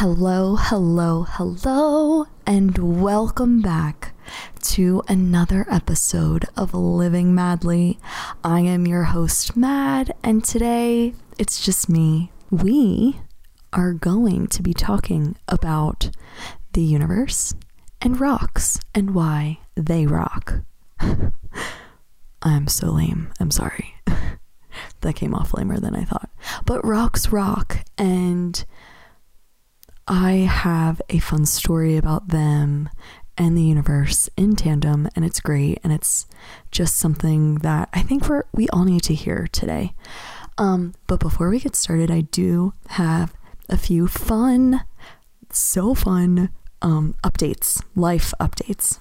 Hello, hello, hello, and welcome back to another episode of Living Madly. I am your host, Mad, and today it's just me. We are going to be talking about the universe and rocks and why they rock. I'm so lame. I'm sorry. that came off lamer than I thought. But rocks rock, and I have a fun story about them and the universe in tandem, and it's great, and it's just something that I think we're, we all need to hear today. Um, but before we get started, I do have a few fun, so fun um, updates, life updates.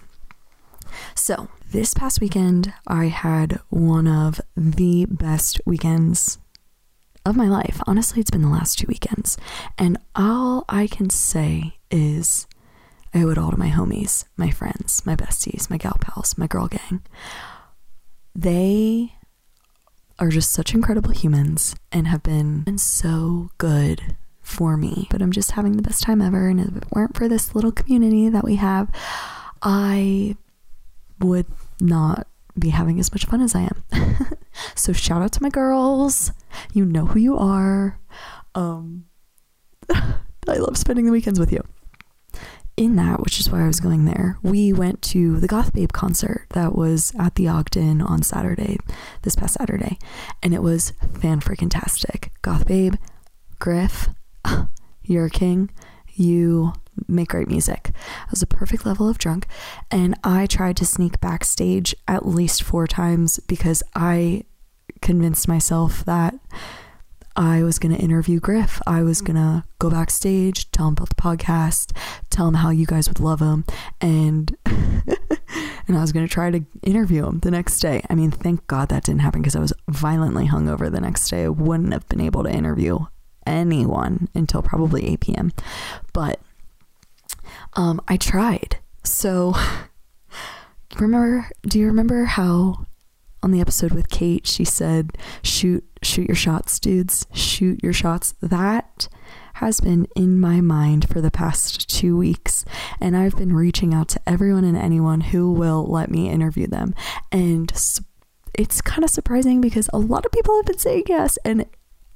So, this past weekend, I had one of the best weekends of my life. Honestly, it's been the last two weekends. And all I can say is I owe it all to my homies, my friends, my besties, my gal pals, my girl gang. They are just such incredible humans and have been, been so good for me. But I'm just having the best time ever. And if it weren't for this little community that we have, I would not be having as much fun as I am. so shout out to my girls. You know who you are. Um I love spending the weekends with you. In that, which is why I was going there, we went to the Goth Babe concert that was at the Ogden on Saturday, this past Saturday, and it was fan freaking tastic. Goth Babe, Griff, you're a king. You make great music. I was a perfect level of drunk, and I tried to sneak backstage at least four times because I convinced myself that I was going to interview Griff. I was going to go backstage, tell him about the podcast, tell him how you guys would love him, and and I was going to try to interview him the next day. I mean, thank God that didn't happen because I was violently hungover the next day. I wouldn't have been able to interview anyone until probably 8 p.m. But um, I tried. So, remember? Do you remember how on the episode with Kate she said, "Shoot, shoot your shots, dudes. Shoot your shots." That has been in my mind for the past two weeks, and I've been reaching out to everyone and anyone who will let me interview them, and it's kind of surprising because a lot of people have been saying yes, and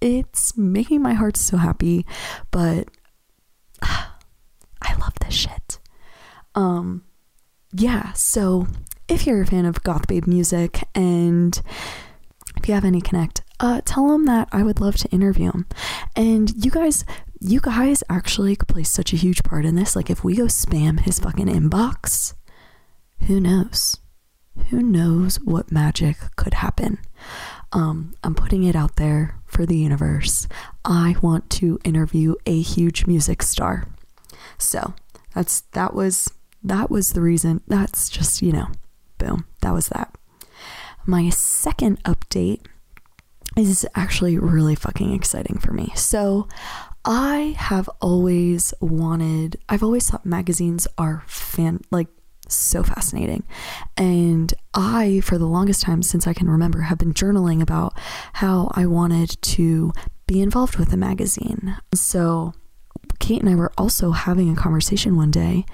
it's making my heart so happy. But I love this shit. Um, yeah, so if you're a fan of goth babe music and if you have any connect, uh, tell them that I would love to interview them. And you guys, you guys actually play such a huge part in this. Like if we go spam his fucking inbox, who knows? Who knows what magic could happen? Um, I'm putting it out there for the universe. I want to interview a huge music star. So that's that was that was the reason. That's just, you know, boom. That was that. My second update is actually really fucking exciting for me. So I have always wanted, I've always thought magazines are fan, like so fascinating. And I, for the longest time since I can remember, have been journaling about how I wanted to be involved with a magazine. So Kate and I were also having a conversation one day,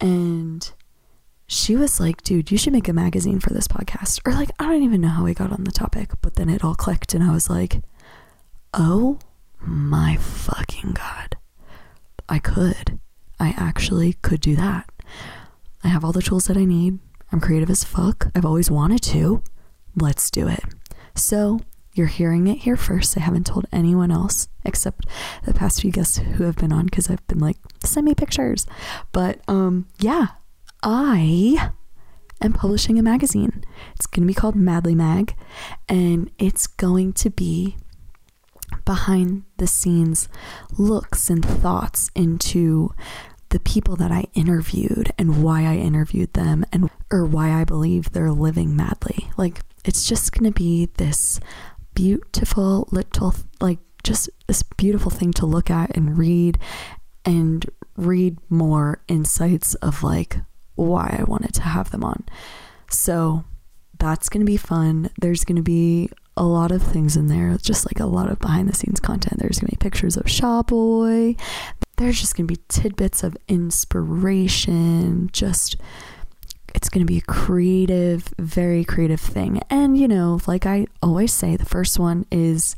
and she was like, dude, you should make a magazine for this podcast. Or, like, I don't even know how we got on the topic, but then it all clicked, and I was like, oh my fucking God. I could. I actually could do that. I have all the tools that I need. I'm creative as fuck. I've always wanted to. Let's do it. So, you're hearing it here first. I haven't told anyone else except the past few guests who have been on because I've been like, send me pictures. But um, yeah, I am publishing a magazine. It's going to be called Madly Mag, and it's going to be behind the scenes looks and thoughts into the people that I interviewed and why I interviewed them and or why I believe they're living madly. Like it's just going to be this beautiful little like just this beautiful thing to look at and read and read more insights of like why I wanted to have them on. So that's going to be fun. There's going to be a lot of things in there, just like a lot of behind the scenes content. There's going to be pictures of Shaw Boy. there's just going to be tidbits of inspiration, just it's going to be a creative, very creative thing. And, you know, like I always say, the first one is,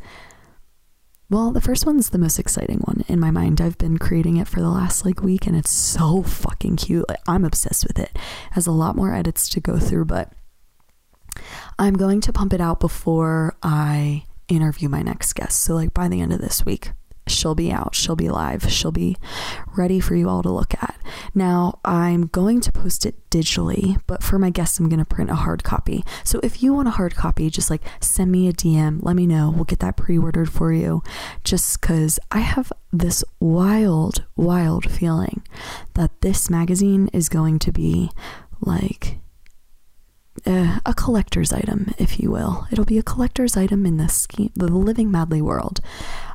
well, the first one's the most exciting one in my mind. I've been creating it for the last like week and it's so fucking cute. Like, I'm obsessed with it. it. Has a lot more edits to go through, but I'm going to pump it out before I interview my next guest. So, like, by the end of this week she'll be out, she'll be live, she'll be ready for you all to look at. Now, I'm going to post it digitally, but for my guests, I'm going to print a hard copy. So if you want a hard copy, just like send me a DM, let me know. We'll get that pre ordered for you. Just because I have this wild, wild feeling that this magazine is going to be like uh, a collector's item, if you will. It'll be a collector's item in the scheme, the living madly world.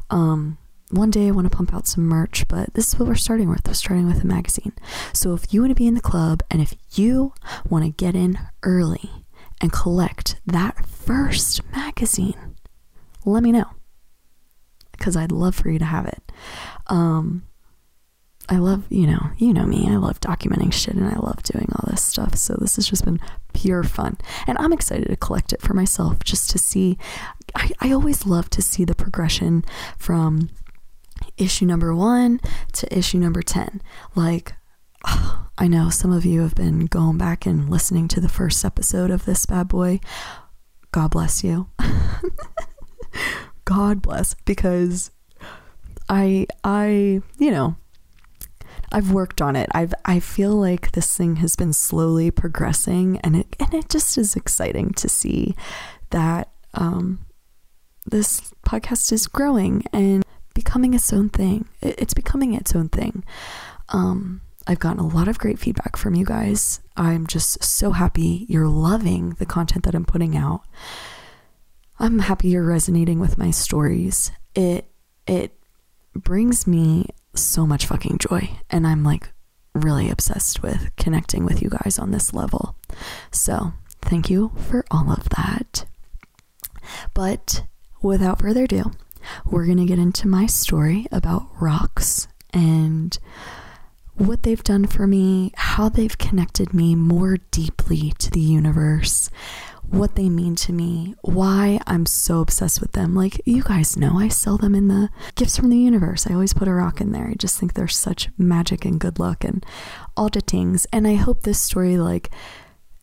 Um, one day I want to pump out some merch, but this is what we're starting with. We're starting with a magazine. So if you want to be in the club and if you want to get in early and collect that first magazine, let me know. Because I'd love for you to have it. Um, I love, you know, you know me. I love documenting shit and I love doing all this stuff. So this has just been pure fun. And I'm excited to collect it for myself just to see. I, I always love to see the progression from issue number one to issue number 10. Like, oh, I know some of you have been going back and listening to the first episode of this bad boy. God bless you. God bless because I I you know I've worked on it. I've I feel like this thing has been slowly progressing and it and it just is exciting to see that um this podcast is growing and becoming its own thing. It's becoming its own thing. Um, I've gotten a lot of great feedback from you guys. I'm just so happy you're loving the content that I'm putting out. I'm happy you're resonating with my stories. It it brings me so much fucking joy and I'm like really obsessed with connecting with you guys on this level. So, thank you for all of that. But without further ado, we're going to get into my story about rocks and what they've done for me, how they've connected me more deeply to the universe, what they mean to me, why I'm so obsessed with them. Like, you guys know, I sell them in the gifts from the universe. I always put a rock in there. I just think they're such magic and good luck and all the things. And I hope this story, like,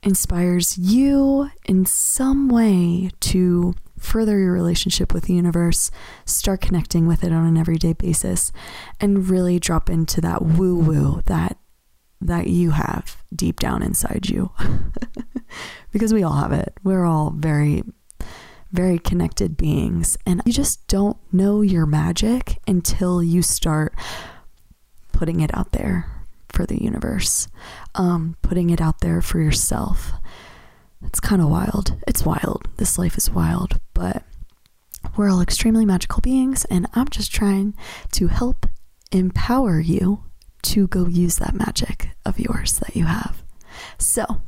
inspires you in some way to further your relationship with the universe, start connecting with it on an everyday basis, and really drop into that woo woo that that you have deep down inside you. because we all have it. We're all very very connected beings and you just don't know your magic until you start putting it out there for the universe, um, putting it out there for yourself. It's kind of wild. It's wild. This life is wild, but we're all extremely magical beings, and I'm just trying to help empower you to go use that magic of yours that you have. So,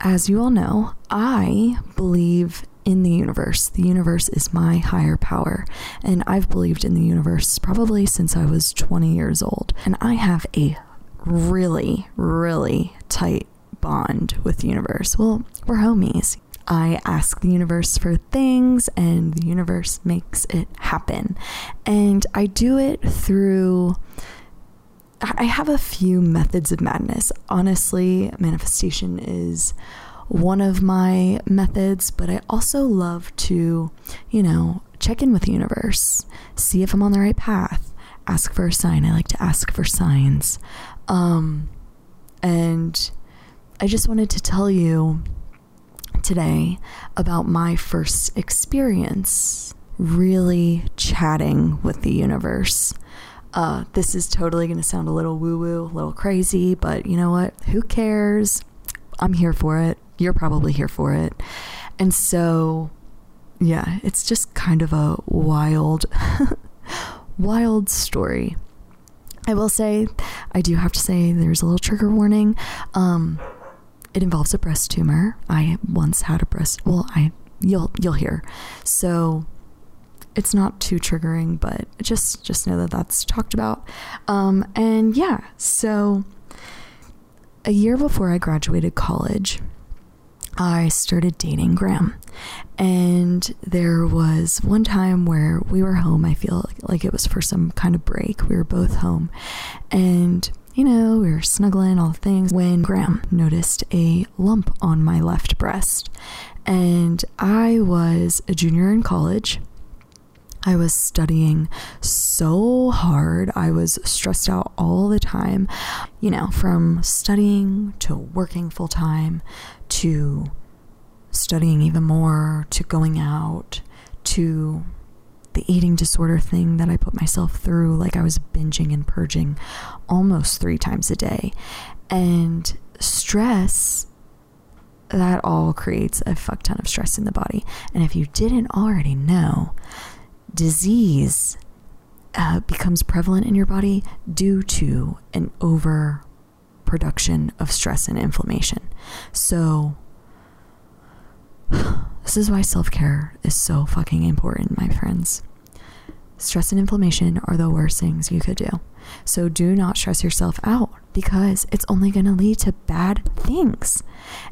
as you all know, I believe in the universe. The universe is my higher power, and I've believed in the universe probably since I was 20 years old. And I have a really, really tight bond with the universe. Well, we're homies. I ask the universe for things and the universe makes it happen. And I do it through. I have a few methods of madness. Honestly, manifestation is one of my methods, but I also love to, you know, check in with the universe, see if I'm on the right path, ask for a sign. I like to ask for signs. Um, and I just wanted to tell you today about my first experience really chatting with the universe. Uh, this is totally going to sound a little woo woo, a little crazy, but you know what? Who cares? I'm here for it. You're probably here for it. And so, yeah, it's just kind of a wild, wild story. I will say, I do have to say, there's a little trigger warning. Um, it involves a breast tumor. I once had a breast. Well, I you'll you'll hear. So it's not too triggering, but just just know that that's talked about. Um, and yeah, so a year before I graduated college, I started dating Graham. And there was one time where we were home. I feel like it was for some kind of break. We were both home. And, you know, we were snuggling, all things, when Graham noticed a lump on my left breast. And I was a junior in college. I was studying so hard. I was stressed out all the time, you know, from studying to working full time to studying even more to going out to the eating disorder thing that I put myself through. Like I was binging and purging almost three times a day. And stress, that all creates a fuck ton of stress in the body. And if you didn't already know, disease uh, becomes prevalent in your body due to an overproduction of stress and inflammation. So, this is why self care is so fucking important, my friends. Stress and inflammation are the worst things you could do. So do not stress yourself out because it's only going to lead to bad things.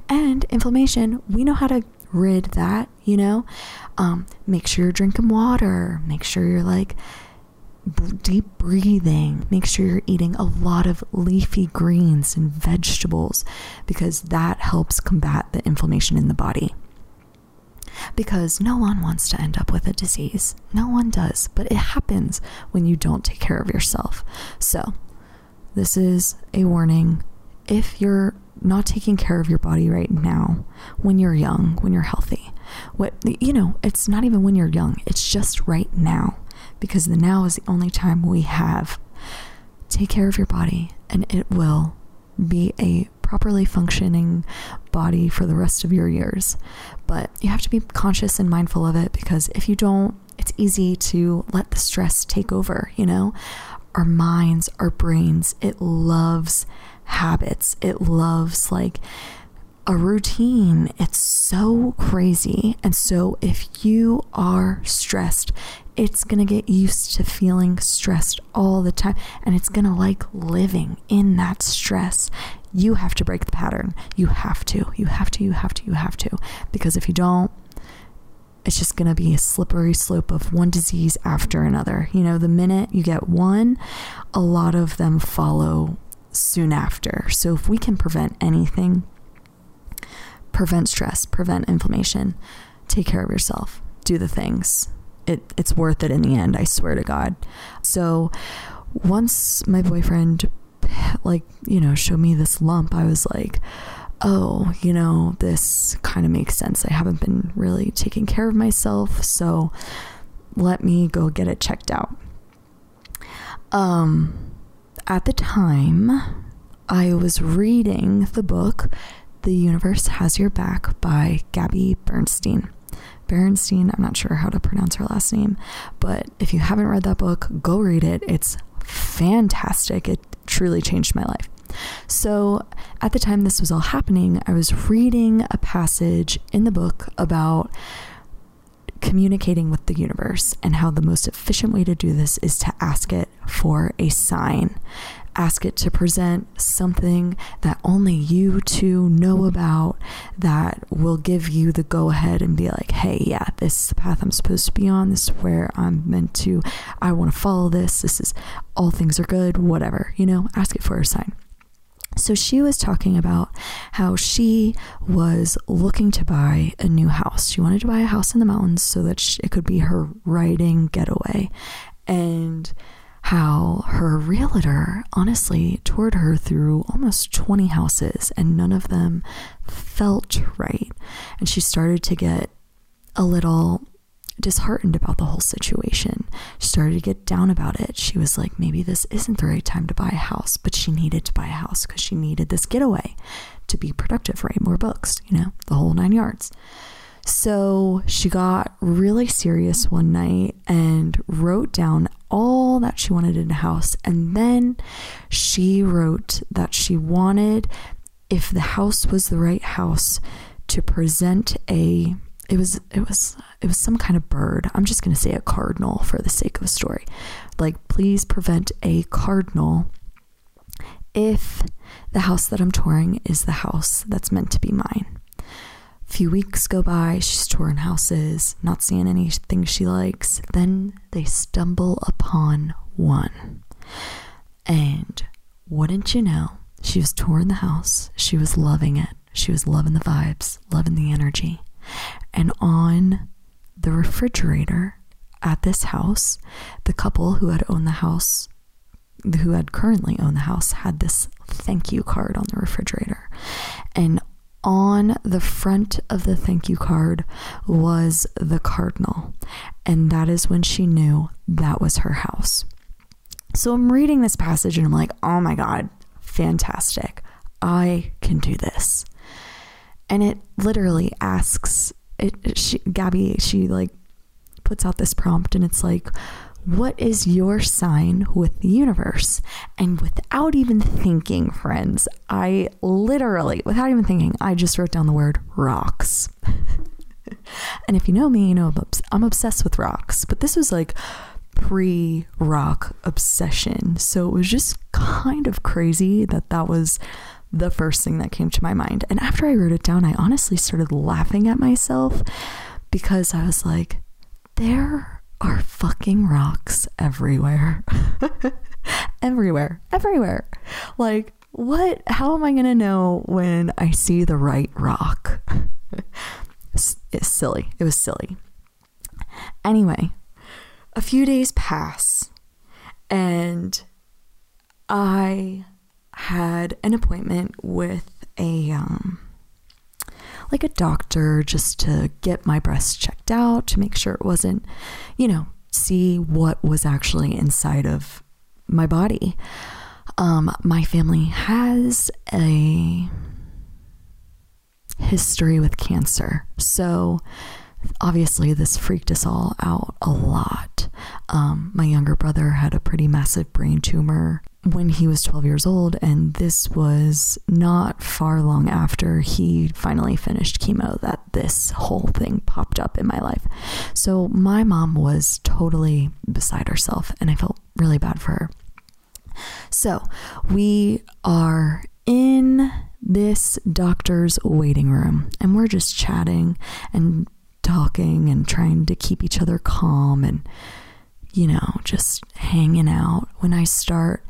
And inflammation, we know how to rid that, you know? Um, make sure you're drinking water. Make sure you're like deep breathing. Make sure you're eating a lot of leafy greens and vegetables because that helps combat the inflammation in the body. Because no one wants to end up with a disease. No one does, but it happens when you don't take care of yourself. So, this is a warning. If you're not taking care of your body right now, when you're young, when you're healthy, what you know, it's not even when you're young, it's just right now because the now is the only time we have. Take care of your body and it will be a properly functioning body for the rest of your years. But you have to be conscious and mindful of it because if you don't, it's easy to let the stress take over, you know? Our minds, our brains, it loves habits. It loves like a routine. It's so crazy. And so, if you are stressed, it's going to get used to feeling stressed all the time and it's going to like living in that stress. You have to break the pattern. You have to. You have to. You have to. You have to. Because if you don't, it's just going to be a slippery slope of one disease after another. You know, the minute you get one, a lot of them follow soon after. So if we can prevent anything, prevent stress, prevent inflammation, take care of yourself, do the things. It, it's worth it in the end, I swear to God. So once my boyfriend, like, you know, show me this lump, I was like, oh, you know, this kind of makes sense. I haven't been really taking care of myself, so let me go get it checked out. Um, at the time, I was reading the book The Universe Has Your Back by Gabby Bernstein. Bernstein, I'm not sure how to pronounce her last name, but if you haven't read that book, go read it. It's fantastic. It truly changed my life. So, at the time this was all happening, I was reading a passage in the book about communicating with the universe and how the most efficient way to do this is to ask it for a sign. Ask it to present something that only you two know about that will give you the go ahead and be like, hey, yeah, this is the path I'm supposed to be on. This is where I'm meant to, I want to follow this. This is all things are good, whatever, you know, ask it for a sign. So she was talking about how she was looking to buy a new house. She wanted to buy a house in the mountains so that she, it could be her riding getaway. And how her realtor honestly toured her through almost 20 houses and none of them felt right. And she started to get a little disheartened about the whole situation. She started to get down about it. She was like, maybe this isn't the right time to buy a house, but she needed to buy a house because she needed this getaway to be productive, write more books, you know, the whole nine yards. So she got really serious one night and wrote down all that she wanted in a house. And then she wrote that she wanted, if the house was the right house, to present a it was it was it was some kind of bird. I'm just going to say a cardinal for the sake of a story. Like please prevent a cardinal if the house that I'm touring is the house that's meant to be mine. Few weeks go by, she's touring houses, not seeing anything she likes. Then they stumble upon one. And wouldn't you know, she was touring the house, she was loving it, she was loving the vibes, loving the energy. And on the refrigerator at this house, the couple who had owned the house who had currently owned the house had this thank you card on the refrigerator. And on the front of the thank you card was the cardinal. And that is when she knew that was her house. So I'm reading this passage and I'm like, oh my God, fantastic. I can do this. And it literally asks it, she, Gabby, she like puts out this prompt and it's like, what is your sign with the universe? And without even thinking, friends, I literally, without even thinking, I just wrote down the word rocks. and if you know me, you know I'm obsessed with rocks, but this was like pre rock obsession. So it was just kind of crazy that that was the first thing that came to my mind. And after I wrote it down, I honestly started laughing at myself because I was like, there are fucking rocks everywhere. everywhere. Everywhere. Like, what? How am I going to know when I see the right rock? it's, it's silly. It was silly. Anyway, a few days pass and I had an appointment with a um like a doctor just to get my breasts checked out to make sure it wasn't, you know, see what was actually inside of my body. Um, my family has a history with cancer. So obviously, this freaked us all out a lot. Um, my younger brother had a pretty massive brain tumor when he was 12 years old, and this was not far long after he finally finished chemo that this whole thing popped up in my life. So my mom was totally beside herself, and I felt really bad for her. So we are in this doctor's waiting room, and we're just chatting and talking and trying to keep each other calm and you know, just hanging out when I start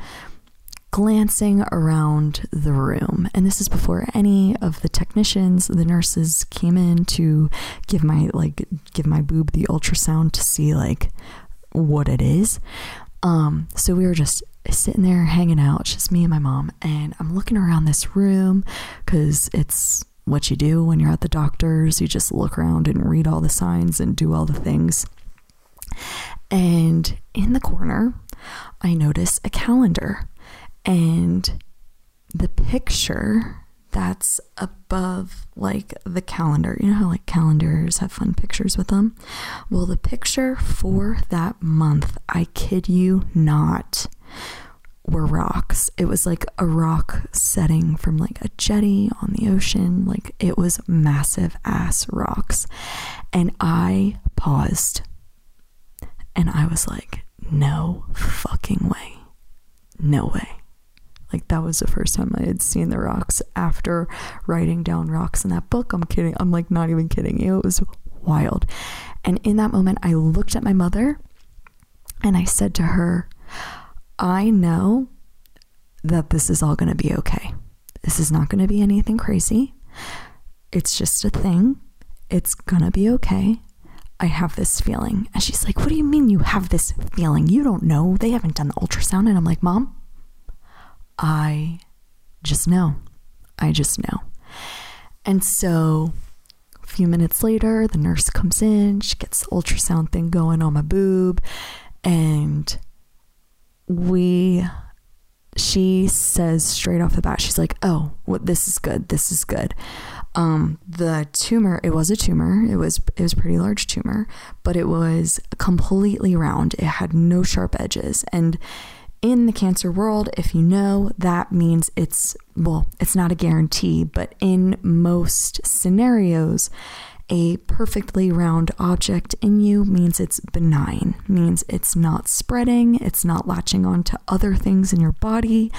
glancing around the room. And this is before any of the technicians, the nurses came in to give my like give my boob the ultrasound to see like what it is. Um so we were just sitting there hanging out, just me and my mom, and I'm looking around this room cuz it's what you do when you're at the doctor's. You just look around and read all the signs and do all the things. And in the corner, I notice a calendar. And the picture that's above like the calendar, you know how like calendars have fun pictures with them? Well, the picture for that month, I kid you not, were rocks. It was like a rock setting from like a jetty on the ocean. Like it was massive ass rocks. And I paused and I was like, no fucking way. No way. Like that was the first time I had seen the rocks after writing down rocks in that book. I'm kidding. I'm like not even kidding you. It was wild. And in that moment, I looked at my mother and I said to her, I know that this is all going to be okay. This is not going to be anything crazy. It's just a thing. It's going to be okay. I have this feeling. And she's like, What do you mean you have this feeling? You don't know. They haven't done the ultrasound. And I'm like, Mom, I just know. I just know. And so a few minutes later, the nurse comes in. She gets the ultrasound thing going on my boob. And we she says straight off the bat, she's like, "Oh? Well, this is good. This is good." Um, the tumor, it was a tumor. It was it was a pretty large tumor, but it was completely round. It had no sharp edges. And in the cancer world, if you know, that means it's well, it's not a guarantee, but in most scenarios, a perfectly round object in you means it's benign, means it's not spreading, it's not latching on to other things in your body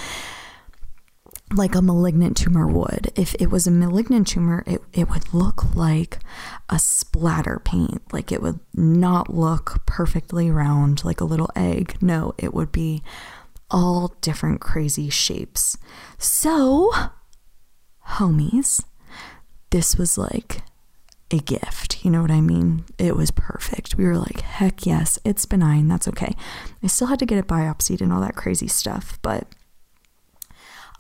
like a malignant tumor would. If it was a malignant tumor, it, it would look like a splatter paint. Like it would not look perfectly round like a little egg. No, it would be all different crazy shapes. So, homies, this was like a gift. You know what I mean? It was perfect. We were like, heck yes, it's benign. That's okay. I still had to get it biopsied and all that crazy stuff, but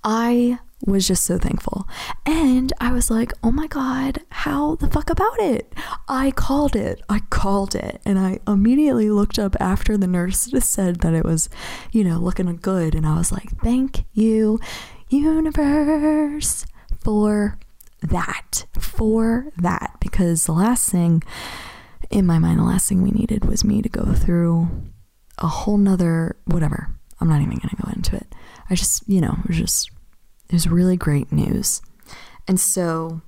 I was just so thankful. And I was like, oh my God, how the fuck about it? I called it. I called it. And I immediately looked up after the nurse said that it was, you know, looking good. And I was like, thank you, universe, for that. For that. Because the last thing in my mind, the last thing we needed was me to go through a whole nother whatever. I'm not even going to go into it. I just, you know, it was just, it was really great news. And so,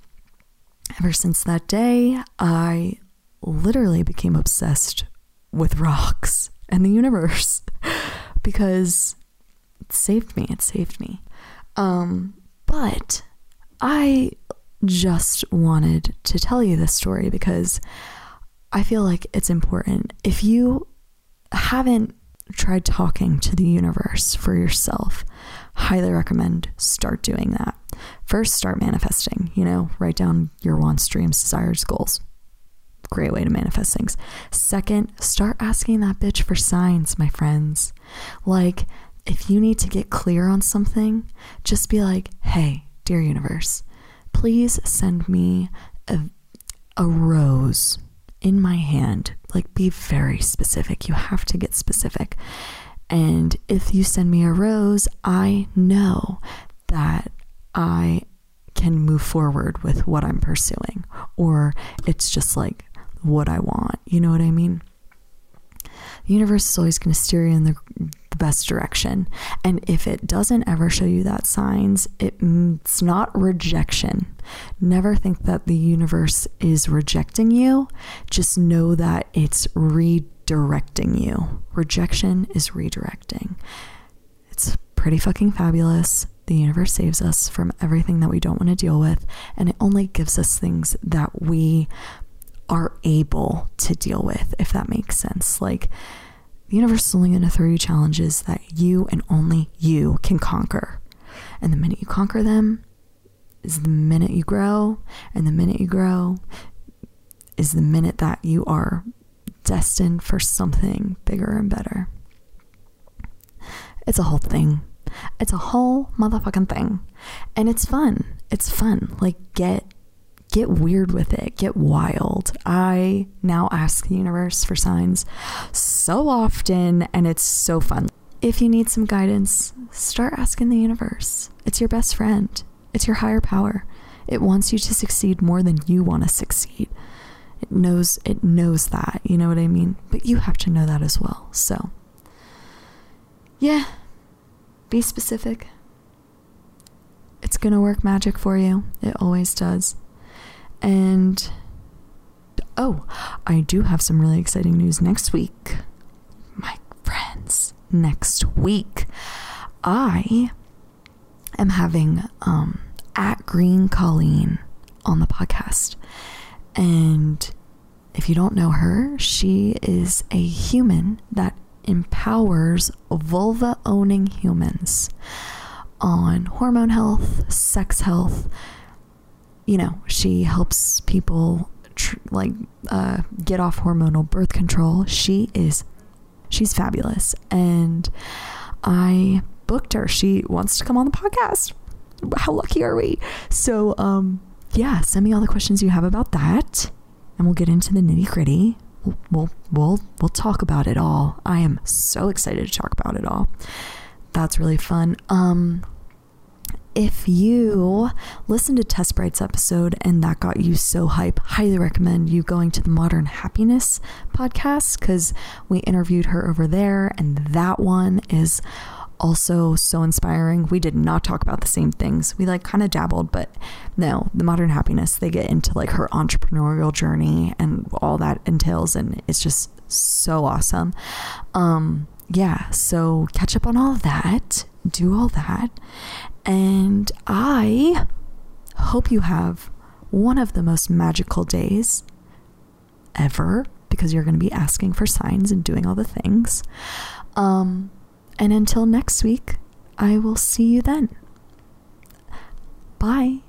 ever since that day, I literally became obsessed with rocks and the universe because it saved me. It saved me. Um, but I just wanted to tell you this story because I feel like it's important. If you haven't tried talking to the universe for yourself, highly recommend start doing that. First, start manifesting, you know, write down your wants, dreams, desires, goals. Great way to manifest things. Second, start asking that bitch for signs, my friends. Like, if you need to get clear on something, just be like, hey, dear universe, please send me a, a rose in my hand. Like, be very specific. You have to get specific. And if you send me a rose, I know that I can move forward with what I'm pursuing, or it's just like what I want. You know what I mean? The universe is always going to steer you in the, best direction. And if it doesn't ever show you that signs, it, it's not rejection. Never think that the universe is rejecting you. Just know that it's redirecting you. Rejection is redirecting. It's pretty fucking fabulous. The universe saves us from everything that we don't want to deal with, and it only gives us things that we are able to deal with, if that makes sense. Like, the universe is only going to throw you challenges that you and only you can conquer. And the minute you conquer them is the minute you grow, and the minute you grow is the minute that you are destined for something bigger and better. It's a whole thing. It's a whole motherfucking thing. And it's fun. It's fun. Like, get get weird with it, get wild. I now ask the universe for signs so often, and it's so fun. If you need some guidance, start asking the universe. It's your best friend, it's your higher power. It wants you to succeed more than you want to succeed. It knows it knows that, you know what I mean? But you have to know that as well. So, yeah. Be specific. It's going to work magic for you. It always does. And oh, I do have some really exciting news next week. My friends, next week I am having um at Green Colleen on the podcast. And if you don't know her, she is a human that empowers vulva owning humans on hormone health, sex health, you know, she helps people tr- like uh, get off hormonal birth control. She is, she's fabulous. And I booked her. She wants to come on the podcast. How lucky are we? So, um, yeah, send me all the questions you have about that, and we'll get into the nitty gritty. We'll, we'll we'll talk about it all. I am so excited to talk about it all. That's really fun. Um, if you listened to Test Bright's episode and that got you so hype, highly recommend you going to the Modern Happiness podcast because we interviewed her over there, and that one is also so inspiring. We did not talk about the same things. We like kind of dabbled, but no, the modern happiness, they get into like her entrepreneurial journey and all that entails and it's just so awesome. Um yeah, so catch up on all that, do all that. And I hope you have one of the most magical days ever because you're going to be asking for signs and doing all the things. Um, and until next week, I will see you then. Bye.